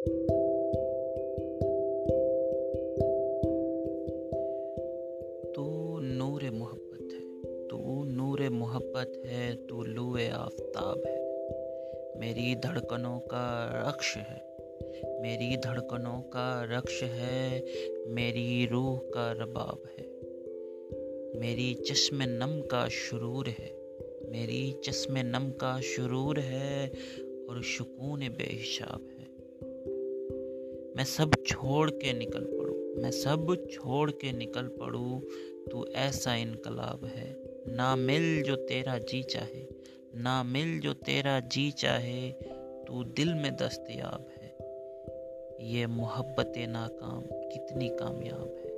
तू नूर मोहब्बत है तो नूर मोहब्बत है, तू लुए आफ्ताब है। मेरी धड़कनों का रक्श है, मेरी धड़कनों का रक्श है, मेरी रूह का रबाब है। मेरी चश्म नम का शुरूर है, मेरी चश्म नम का शुरूर है, और सुकून बेहिसाब है। मैं सब छोड़ के निकल पड़ूँ। मैं सब छोड़ के निकल पड़ूँ। तू ऐसा इनकलाब है। ना मिल जो तेरा जी चाहे। ना मिल जो तेरा जी चाहे। तू दिल में दस्तयाब है। ये मोहब्बत नाकाम कितनी कामयाब है।